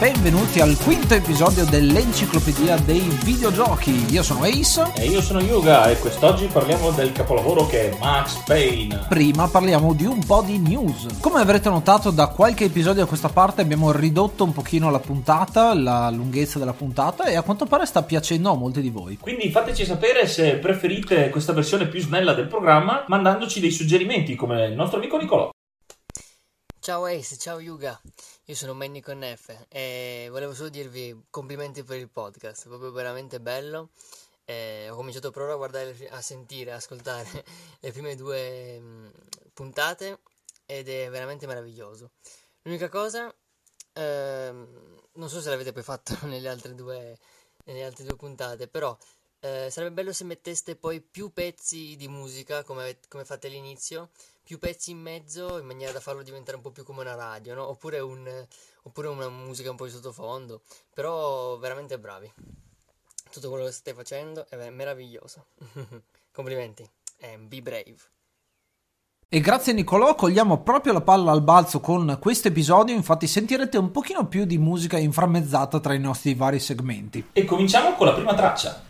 Benvenuti al quinto episodio dell'Enciclopedia dei Videogiochi. Io sono Ace. E io sono Yuga e quest'oggi parliamo del capolavoro che è Max Payne. Prima parliamo di un po' di news. Come avrete notato da qualche episodio a questa parte abbiamo ridotto un pochino la puntata, la lunghezza della puntata e a quanto pare sta piacendo a molti di voi. Quindi fateci sapere se preferite questa versione più snella del programma mandandoci dei suggerimenti come il nostro amico Nicolò. Ciao Ace, ciao Yuga. Io sono Manny con F e volevo solo dirvi complimenti per il podcast, è proprio veramente bello. Eh, ho cominciato proprio a guardare, a sentire, a ascoltare le prime due mh, puntate ed è veramente meraviglioso. L'unica cosa, ehm, non so se l'avete poi fatto nelle altre due, nelle altre due puntate, però eh, sarebbe bello se metteste poi più pezzi di musica come, come fate all'inizio più pezzi in mezzo in maniera da farlo diventare un po' più come una radio, no? Oppure, un, oppure una musica un po' di sottofondo. Però veramente bravi. Tutto quello che state facendo è meraviglioso. Complimenti. And be brave. E grazie Nicolò cogliamo proprio la palla al balzo con questo episodio, infatti sentirete un pochino più di musica inframmezzata tra i nostri vari segmenti. E cominciamo con la prima traccia.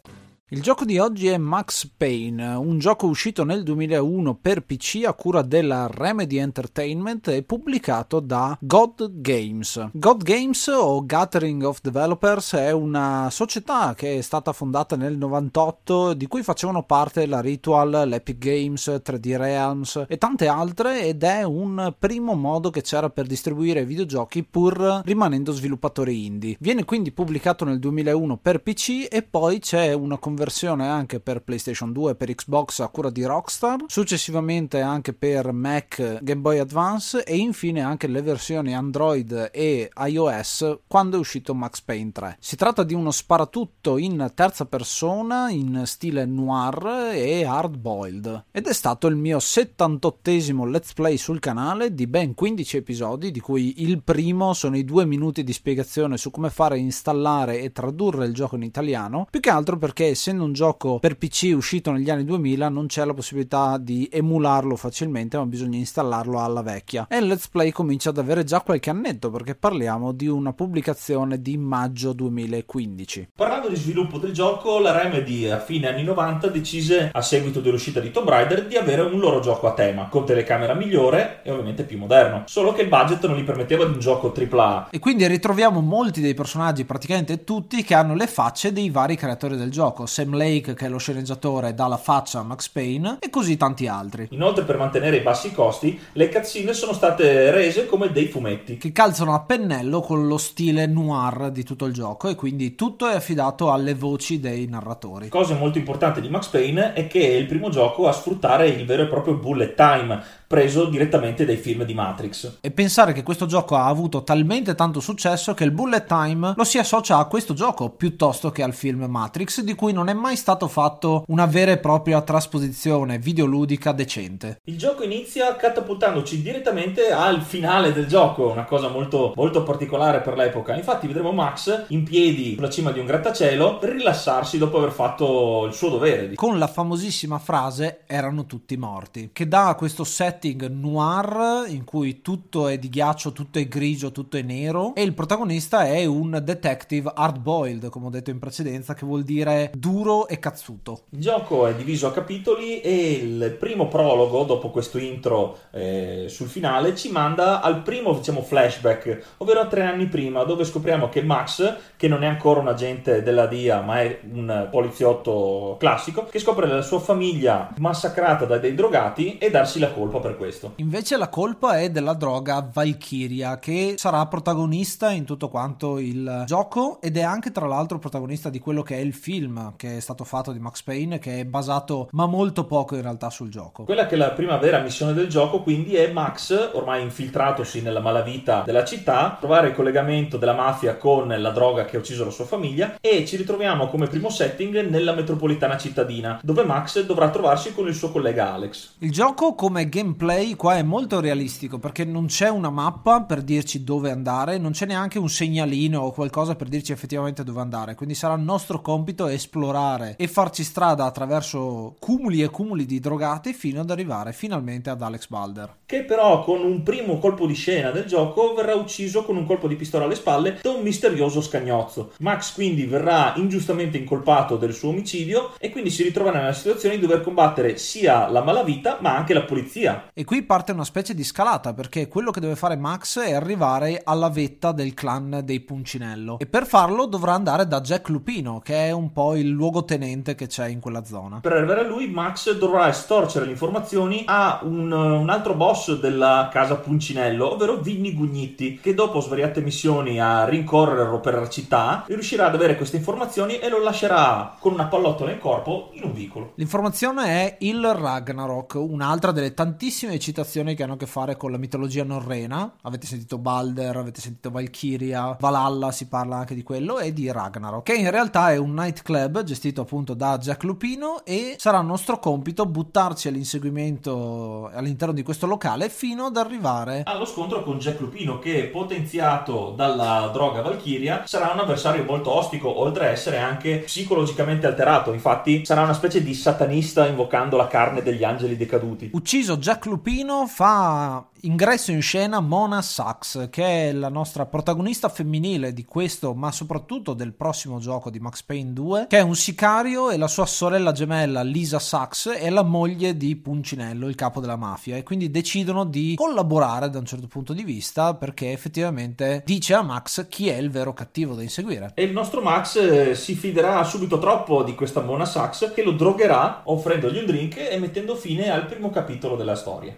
Il gioco di oggi è Max Payne, un gioco uscito nel 2001 per PC a cura della Remedy Entertainment e pubblicato da God Games. God Games o Gathering of Developers è una società che è stata fondata nel 98 di cui facevano parte la Ritual, l'Epic Games, 3D Realms e tante altre ed è un primo modo che c'era per distribuire videogiochi pur rimanendo sviluppatori indie. Viene quindi pubblicato nel 2001 per PC e poi c'è una conversione versione anche per PlayStation 2 e per Xbox a cura di Rockstar, successivamente anche per Mac, Game Boy Advance e infine anche le versioni Android e iOS quando è uscito Max Payne 3. Si tratta di uno sparatutto in terza persona in stile noir e hard boiled ed è stato il mio 78esimo let's play sul canale di ben 15 episodi di cui il primo sono i due minuti di spiegazione su come fare installare e tradurre il gioco in italiano più che altro perché essendo un gioco per PC uscito negli anni 2000 non c'è la possibilità di emularlo facilmente ma bisogna installarlo alla vecchia. E il let's play comincia ad avere già qualche annetto perché parliamo di una pubblicazione di maggio 2015 parlando di sviluppo del gioco la Remedy a fine anni 90 decise a seguito dell'uscita di Tomb Raider di avere un loro gioco a tema con telecamera migliore e ovviamente più moderno. Solo che il budget non gli permetteva di un gioco AAA e quindi ritroviamo molti dei personaggi praticamente tutti che hanno le facce dei vari creatori del gioco Sam Lake che è lo sceneggiatore dà la faccia a Max Payne e così tanti altri. Inoltre per mantenere i bassi costi le cutscene sono state rese come dei fumetti. Che calzano a pennello con lo stile noir di tutto il gioco e quindi tutto è affidato alle voci dei narratori. Cosa molto importante di Max Payne è che è il primo gioco a sfruttare il vero e proprio bullet time preso direttamente dai film di Matrix. E pensare che questo gioco ha avuto talmente tanto successo che il bullet time lo si associa a questo gioco piuttosto che al film Matrix, di cui non è mai stato fatto una vera e propria trasposizione videoludica decente. Il gioco inizia catapultandoci direttamente al finale del gioco, una cosa molto, molto particolare per l'epoca. Infatti vedremo Max in piedi sulla cima di un grattacielo per rilassarsi dopo aver fatto il suo dovere. Con la famosissima frase erano tutti morti, che dà questo set setting noir in cui tutto è di ghiaccio, tutto è grigio, tutto è nero e il protagonista è un detective hard boiled, come ho detto in precedenza, che vuol dire duro e cazzuto. Il gioco è diviso a capitoli e il primo prologo, dopo questo intro eh, sul finale, ci manda al primo diciamo flashback, ovvero a tre anni prima, dove scopriamo che Max, che non è ancora un agente della DIA, ma è un poliziotto classico, che scopre la sua famiglia massacrata da dei drogati e darsi la colpa per per questo. Invece la colpa è della droga Valkyria che sarà protagonista in tutto quanto il gioco ed è anche tra l'altro protagonista di quello che è il film che è stato fatto di Max Payne che è basato ma molto poco in realtà sul gioco. Quella che è la prima vera missione del gioco quindi è Max ormai infiltratosi nella malavita della città trovare il collegamento della mafia con la droga che ha ucciso la sua famiglia e ci ritroviamo come primo setting nella metropolitana cittadina dove Max dovrà trovarsi con il suo collega Alex. Il gioco come gameplay gameplay qua è molto realistico perché non c'è una mappa per dirci dove andare, non c'è neanche un segnalino o qualcosa per dirci effettivamente dove andare. Quindi sarà il nostro compito esplorare e farci strada attraverso cumuli e cumuli di drogati fino ad arrivare finalmente ad Alex Balder. Che però con un primo colpo di scena del gioco verrà ucciso con un colpo di pistola alle spalle da un misterioso scagnozzo. Max quindi verrà ingiustamente incolpato del suo omicidio e quindi si ritroverà nella situazione di dover combattere sia la malavita ma anche la polizia e qui parte una specie di scalata perché quello che deve fare Max è arrivare alla vetta del clan dei Puncinello e per farlo dovrà andare da Jack Lupino che è un po' il luogotenente che c'è in quella zona. Per arrivare a lui Max dovrà estorcere le informazioni a un, un altro boss della casa Puncinello ovvero Vinny Gugnitti che dopo svariate missioni a rincorrerlo per la città riuscirà ad avere queste informazioni e lo lascerà con una pallottola in corpo in un vicolo. L'informazione è il Ragnarok, un'altra delle tantissime tantissime citazioni che hanno a che fare con la mitologia norrena. Avete sentito Balder, avete sentito Valkyria, Valhalla, si parla anche di quello, e di Ragnarok, che in realtà è un nightclub gestito appunto da Jack Lupino e sarà nostro compito buttarci all'inseguimento all'interno di questo locale fino ad arrivare allo scontro con Jack Lupino che potenziato dalla droga Valkyria sarà un avversario molto ostico oltre a essere anche psicologicamente alterato infatti sarà una specie di satanista invocando la carne degli angeli decaduti ucciso Jack Lupino fa ingresso in scena Mona Sachs, che è la nostra protagonista femminile di questo, ma soprattutto del prossimo gioco di Max Payne 2, che è un sicario e la sua sorella gemella Lisa Sachs è la moglie di Puncinello, il capo della mafia, e quindi decidono di collaborare da un certo punto di vista perché effettivamente dice a Max chi è il vero cattivo da inseguire. E il nostro Max eh, si fiderà subito troppo di questa Mona Sachs che lo drogherà offrendogli un drink e mettendo fine al primo capitolo della storia.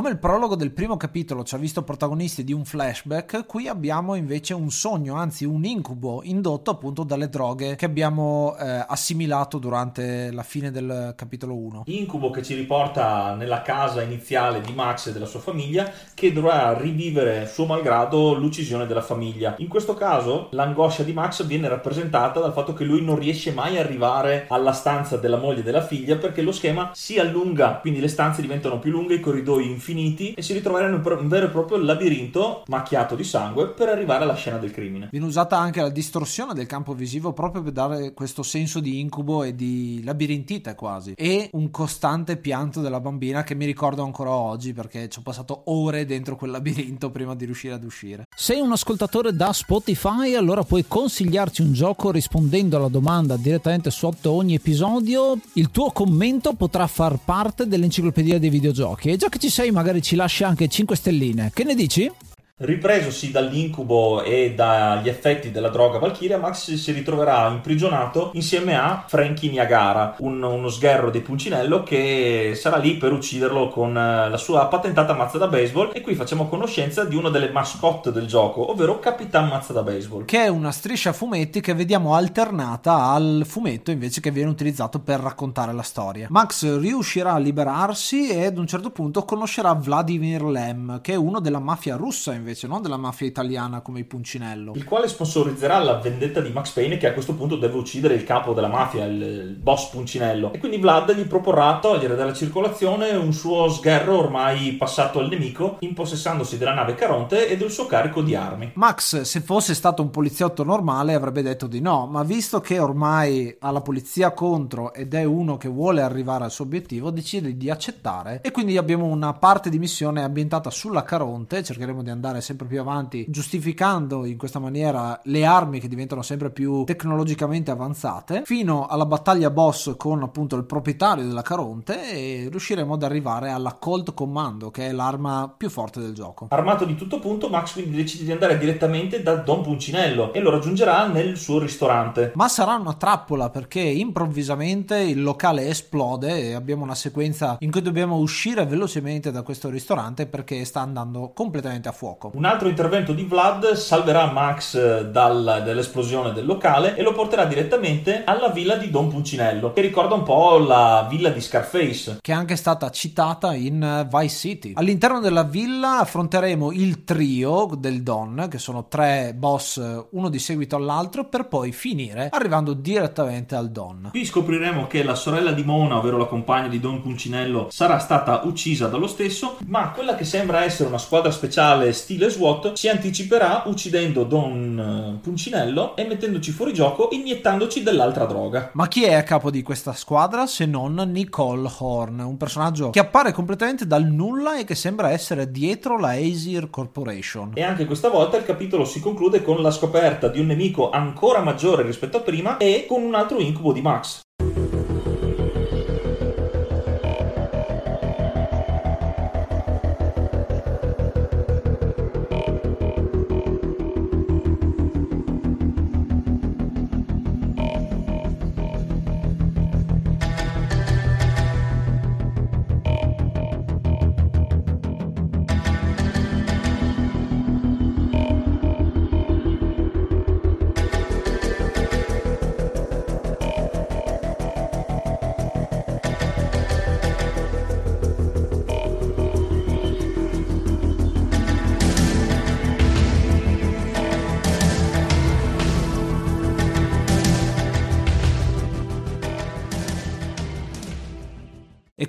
Come il prologo del primo capitolo ci ha visto protagonisti di un flashback, qui abbiamo invece un sogno, anzi un incubo indotto appunto dalle droghe che abbiamo eh, assimilato durante la fine del capitolo 1. Incubo che ci riporta nella casa iniziale di Max e della sua famiglia che dovrà rivivere suo malgrado l'uccisione della famiglia. In questo caso l'angoscia di Max viene rappresentata dal fatto che lui non riesce mai a arrivare alla stanza della moglie e della figlia perché lo schema si allunga, quindi le stanze diventano più lunghe, i corridoi infiniti e si ritroveranno in un vero e proprio labirinto macchiato di sangue per arrivare alla scena del crimine. Viene usata anche la distorsione del campo visivo proprio per dare questo senso di incubo e di labirintite quasi e un costante pianto della bambina che mi ricordo ancora oggi perché ci ho passato ore dentro quel labirinto prima di riuscire ad uscire. Sei un ascoltatore da Spotify, allora puoi consigliarci un gioco rispondendo alla domanda direttamente sotto ogni episodio. Il tuo commento potrà far parte dell'enciclopedia dei videogiochi e già che ci sei magari ci lasci anche 5 stelline. Che ne dici? Ripresosi dall'incubo e dagli effetti della droga Valkyria, Max si ritroverà imprigionato insieme a Frankie Niagara, un, uno sgherro di Pulcinello che sarà lì per ucciderlo con eh, la sua patentata mazza da baseball. E qui facciamo conoscenza di una delle mascotte del gioco, ovvero Capitan Mazza da Baseball. Che è una striscia fumetti che vediamo alternata al fumetto invece che viene utilizzato per raccontare la storia. Max riuscirà a liberarsi e ad un certo punto conoscerà Vladimir Lem, che è uno della mafia russa invece invece, non della mafia italiana come i Puncinello. Il quale sponsorizzerà la vendetta di Max Payne che a questo punto deve uccidere il capo della mafia, il, il boss Puncinello. E quindi Vlad gli proporrà togliere dalla circolazione un suo sgherro ormai passato al nemico, impossessandosi della nave Caronte e del suo carico di armi. Max, se fosse stato un poliziotto normale, avrebbe detto di no, ma visto che ormai ha la polizia contro ed è uno che vuole arrivare al suo obiettivo, decide di accettare e quindi abbiamo una parte di missione ambientata sulla Caronte, cercheremo di andare andare sempre più avanti, giustificando in questa maniera le armi che diventano sempre più tecnologicamente avanzate, fino alla battaglia boss con appunto il proprietario della Caronte e riusciremo ad arrivare alla Cold Commando, che è l'arma più forte del gioco. Armato di tutto punto, Max quindi decide di andare direttamente da Don Puncinello e lo raggiungerà nel suo ristorante. Ma sarà una trappola perché improvvisamente il locale esplode e abbiamo una sequenza in cui dobbiamo uscire velocemente da questo ristorante perché sta andando completamente a fuoco. Un altro intervento di Vlad salverà Max eh, dal, dall'esplosione del locale e lo porterà direttamente alla villa di Don Puncinello, che ricorda un po' la villa di Scarface. Che è anche stata citata in eh, Vice City. All'interno della villa affronteremo il trio del Don, che sono tre boss, eh, uno di seguito all'altro, per poi finire arrivando direttamente al Don. Qui scopriremo che la sorella di Mona, ovvero la compagna di Don Puncinello, sarà stata uccisa dallo stesso, ma quella che sembra essere una squadra speciale stile SWAT si anticiperà uccidendo Don eh, Puncinello e mettendoci fuori gioco iniettandoci dell'altra droga. Ma chi è a capo di questa squadra se non Nicole Horn, un personaggio che appare completamente dal nulla e che sembra essere dietro la Aesir Corporation. E anche questa volta il capitolo si conclude con la scoperta di un nemico ancora maggiore rispetto a prima e con un altro incubo di Max.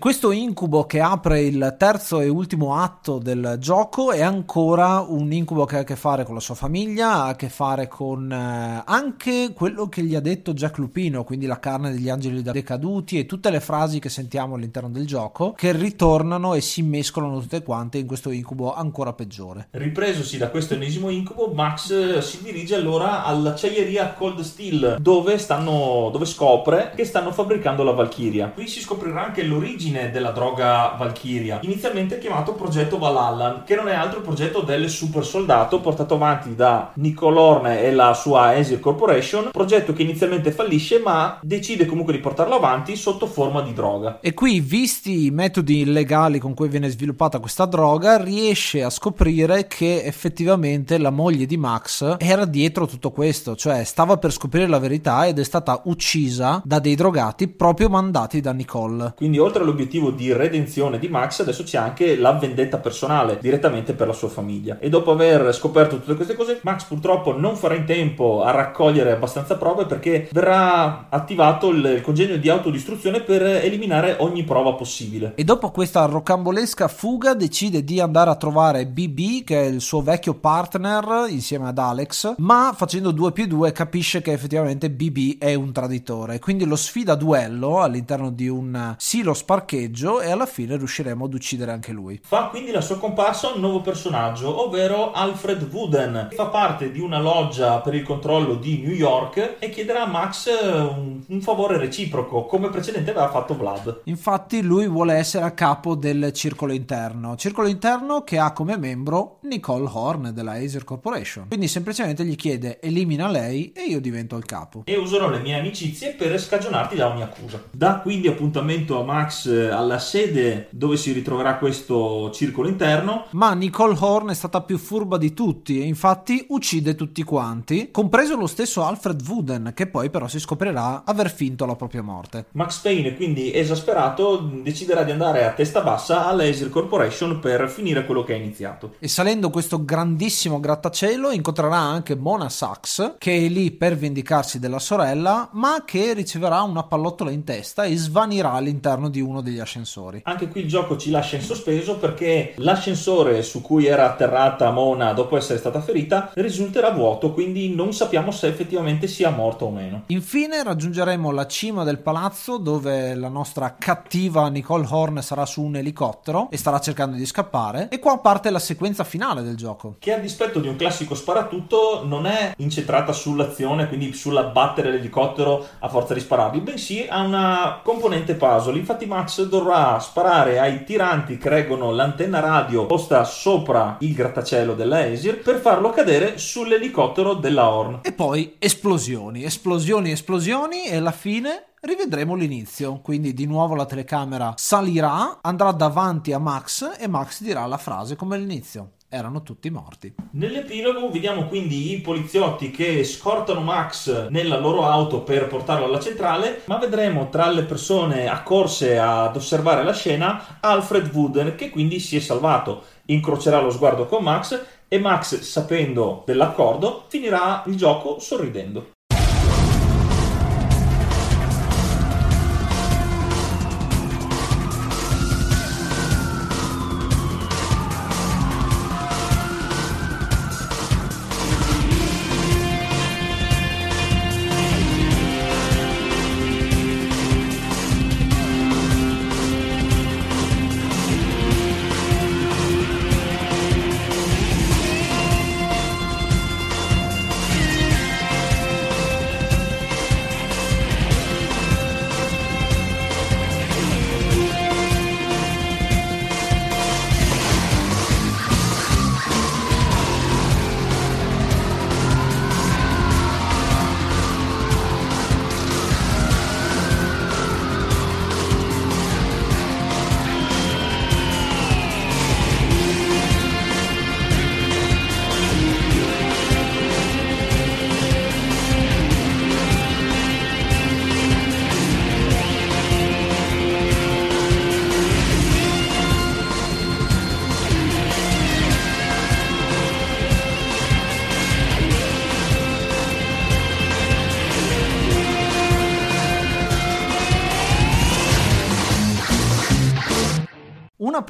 Questo incubo che apre il terzo e ultimo atto del gioco è ancora un incubo che ha a che fare con la sua famiglia, ha a che fare con eh, anche quello che gli ha detto Jack Lupino, quindi la carne degli angeli decaduti e tutte le frasi che sentiamo all'interno del gioco che ritornano e si mescolano tutte quante in questo incubo ancora peggiore. Ripresosi da questo ennesimo incubo, Max eh, si dirige allora all'acciaieria Cold Steel dove, stanno, dove scopre che stanno fabbricando la Valkyria. Qui si scoprirà anche l'origine l'origine della droga Valkyria, inizialmente chiamato progetto Valhalla, che non è altro il progetto del super soldato portato avanti da Nicole Horne e la sua Aesir Corporation, progetto che inizialmente fallisce ma decide comunque di portarlo avanti sotto forma di droga. E qui, visti i metodi illegali con cui viene sviluppata questa droga, riesce a scoprire che effettivamente la moglie di Max era dietro tutto questo, cioè stava per scoprire la verità ed è stata uccisa da dei drogati proprio mandati da Nicole. Quindi oltre all'obiettivo di redenzione di Max, adesso c'è anche la vendetta personale direttamente per la sua famiglia. E dopo aver scoperto tutte queste cose, Max purtroppo non farà in tempo a raccogliere abbastanza prove perché verrà attivato il congegno di autodistruzione per eliminare ogni prova possibile. E dopo questa rocambolesca fuga decide di andare a trovare BB, che è il suo vecchio partner insieme ad Alex, ma facendo 2 più 2 capisce che effettivamente BB è un traditore, quindi lo sfida a duello all'interno di un silo sparcheggio e alla fine riusciremo ad uccidere anche lui. Fa quindi la sua comparsa un nuovo personaggio, ovvero Alfred Wooden, che fa parte di una loggia per il controllo di New York e chiederà a Max un, un favore reciproco, come precedente aveva fatto Vlad. Infatti lui vuole essere a capo del circolo interno, circolo interno che ha come membro Nicole Horn della Acer Corporation. Quindi semplicemente gli chiede elimina lei e io divento il capo. E userò le mie amicizie per scagionarti da ogni accusa. Da quindi appuntamento a Max alla sede dove si ritroverà questo circolo interno. Ma Nicole Horn è stata più furba di tutti e infatti uccide tutti quanti, compreso lo stesso Alfred Wooden, che poi però si scoprirà aver finto la propria morte. Max Payne, quindi esasperato, deciderà di andare a testa bassa all'Acer Corporation per finire quello che ha iniziato. E salendo questo grandissimo grattacielo incontrerà anche Mona Sachs, che è lì per vendicarsi della sorella, ma che riceverà una pallottola in testa e svanirà all'interno di uno degli ascensori. Anche qui il gioco ci lascia in sospeso perché l'ascensore su cui era atterrata Mona dopo essere stata ferita risulterà vuoto, quindi non sappiamo se effettivamente sia morta o meno. Infine raggiungeremo la cima del palazzo dove la nostra cattiva Nicole Horn sarà su un elicottero e starà cercando di scappare e qua parte la sequenza finale del gioco. Che a dispetto di un classico sparatutto non è incentrata sull'azione, quindi sull'abbattere l'elicottero a forza di spararli, bensì ha una componente puzzle. Infatti Max dovrà sparare ai tiranti che reggono l'antenna radio posta sopra il grattacielo della Esir per farlo cadere sull'elicottero della Horn. E poi esplosioni, esplosioni, esplosioni e alla fine rivedremo l'inizio. Quindi di nuovo la telecamera salirà, andrà davanti a Max e Max dirà la frase come all'inizio. Erano tutti morti. Nell'epilogo vediamo quindi i poliziotti che scortano Max nella loro auto per portarlo alla centrale, ma vedremo tra le persone accorse ad osservare la scena Alfred Wooden che quindi si è salvato. Incrocerà lo sguardo con Max e Max, sapendo dell'accordo, finirà il gioco sorridendo.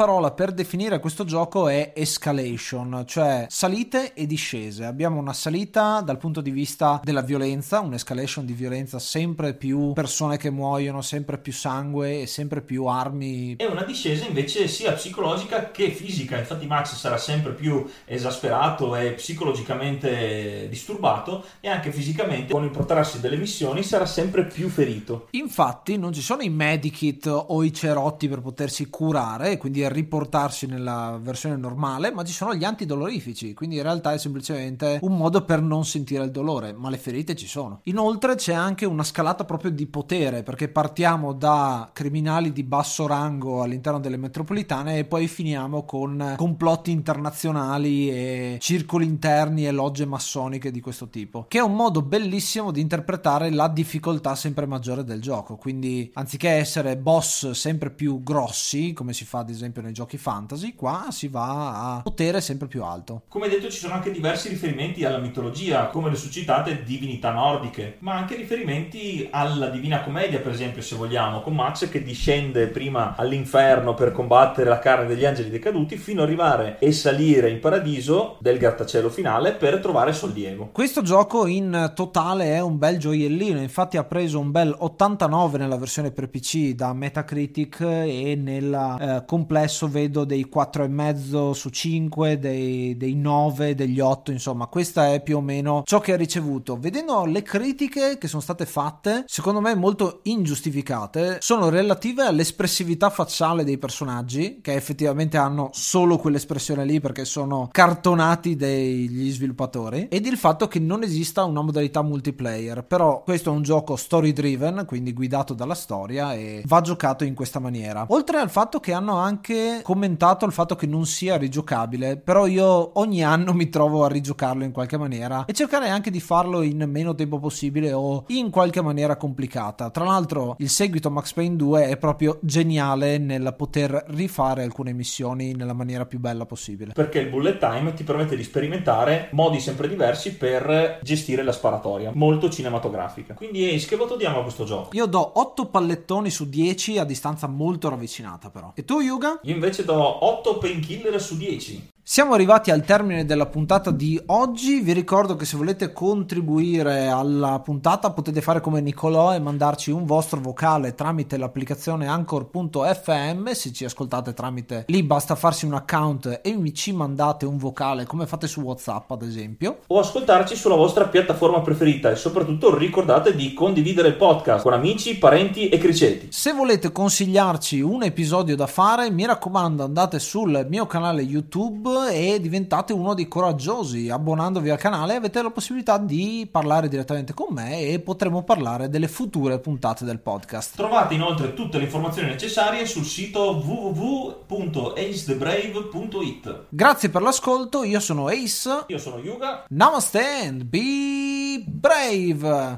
Parola per definire questo gioco è escalation, cioè salite e discese. Abbiamo una salita dal punto di vista della violenza, un'escalation di violenza sempre più persone che muoiono, sempre più sangue e sempre più armi. E una discesa invece sia psicologica che fisica. Infatti Max sarà sempre più esasperato e psicologicamente disturbato e anche fisicamente con il protrarsi delle missioni sarà sempre più ferito. Infatti non ci sono i medikit o i cerotti per potersi curare, quindi riportarsi nella versione normale, ma ci sono gli antidolorifici, quindi in realtà è semplicemente un modo per non sentire il dolore, ma le ferite ci sono. Inoltre c'è anche una scalata proprio di potere, perché partiamo da criminali di basso rango all'interno delle metropolitane e poi finiamo con complotti internazionali e circoli interni e logge massoniche di questo tipo, che è un modo bellissimo di interpretare la difficoltà sempre maggiore del gioco, quindi anziché essere boss sempre più grossi, come si fa ad esempio nei giochi fantasy, qua si va a potere sempre più alto. Come detto ci sono anche diversi riferimenti alla mitologia, come le suscitate divinità nordiche, ma anche riferimenti alla Divina Commedia, per esempio, se vogliamo, con Max che discende prima all'inferno per combattere la carne degli angeli decaduti, fino ad arrivare e salire in paradiso del grattacielo finale per trovare sollievo. Questo gioco in totale è un bel gioiellino, infatti ha preso un bel 89 nella versione per PC da Metacritic e nel eh, complesso vedo dei 4,5 su 5, dei, dei 9, degli 8, insomma questa è più o meno ciò che ha ricevuto. Vedendo le critiche che sono state fatte, secondo me molto ingiustificate, sono relative all'espressività facciale dei personaggi, che effettivamente hanno solo quell'espressione lì perché sono cartonati degli sviluppatori, ed il fatto che non esista una modalità multiplayer. Però questo è un gioco story driven, quindi guidato dalla storia e va giocato in questa maniera. Oltre al fatto che hanno anche commentato il fatto che non sia rigiocabile, però io ogni anno mi trovo a rigiocarlo in qualche maniera e cercherei anche di farlo in meno tempo possibile o in qualche maniera complicata. Tra l'altro il seguito Max Payne 2 è proprio geniale nel poter rifare alcune missioni nella maniera più bella possibile. Perché il bullet time ti permette di sperimentare modi sempre diversi per gestire la sparatoria, molto cinematografica. Quindi Ace, che voto diamo a questo gioco? Io do 8 pallettoni su 10 a distanza molto ravvicinata però. E tu Yuga? Io invece do 8 painkiller su 10. Siamo arrivati al termine della puntata di oggi. Vi ricordo che se volete contribuire alla puntata potete fare come Nicolò e mandarci un vostro vocale tramite l'applicazione anchor.fm. Se ci ascoltate tramite lì basta farsi un account e mi ci mandate un vocale come fate su WhatsApp ad esempio. O ascoltarci sulla vostra piattaforma preferita e soprattutto ricordate di condividere il podcast con amici, parenti e criceti. Se volete consigliarci un episodio da fare, mi raccomando andate sul mio canale YouTube e diventate uno dei coraggiosi. Abbonandovi al canale avete la possibilità di parlare direttamente con me e potremo parlare delle future puntate del podcast. Trovate inoltre tutte le informazioni necessarie sul sito www.acethebrave.it. Grazie per l'ascolto, io sono Ace. Io sono Yuga. Namaste and be brave.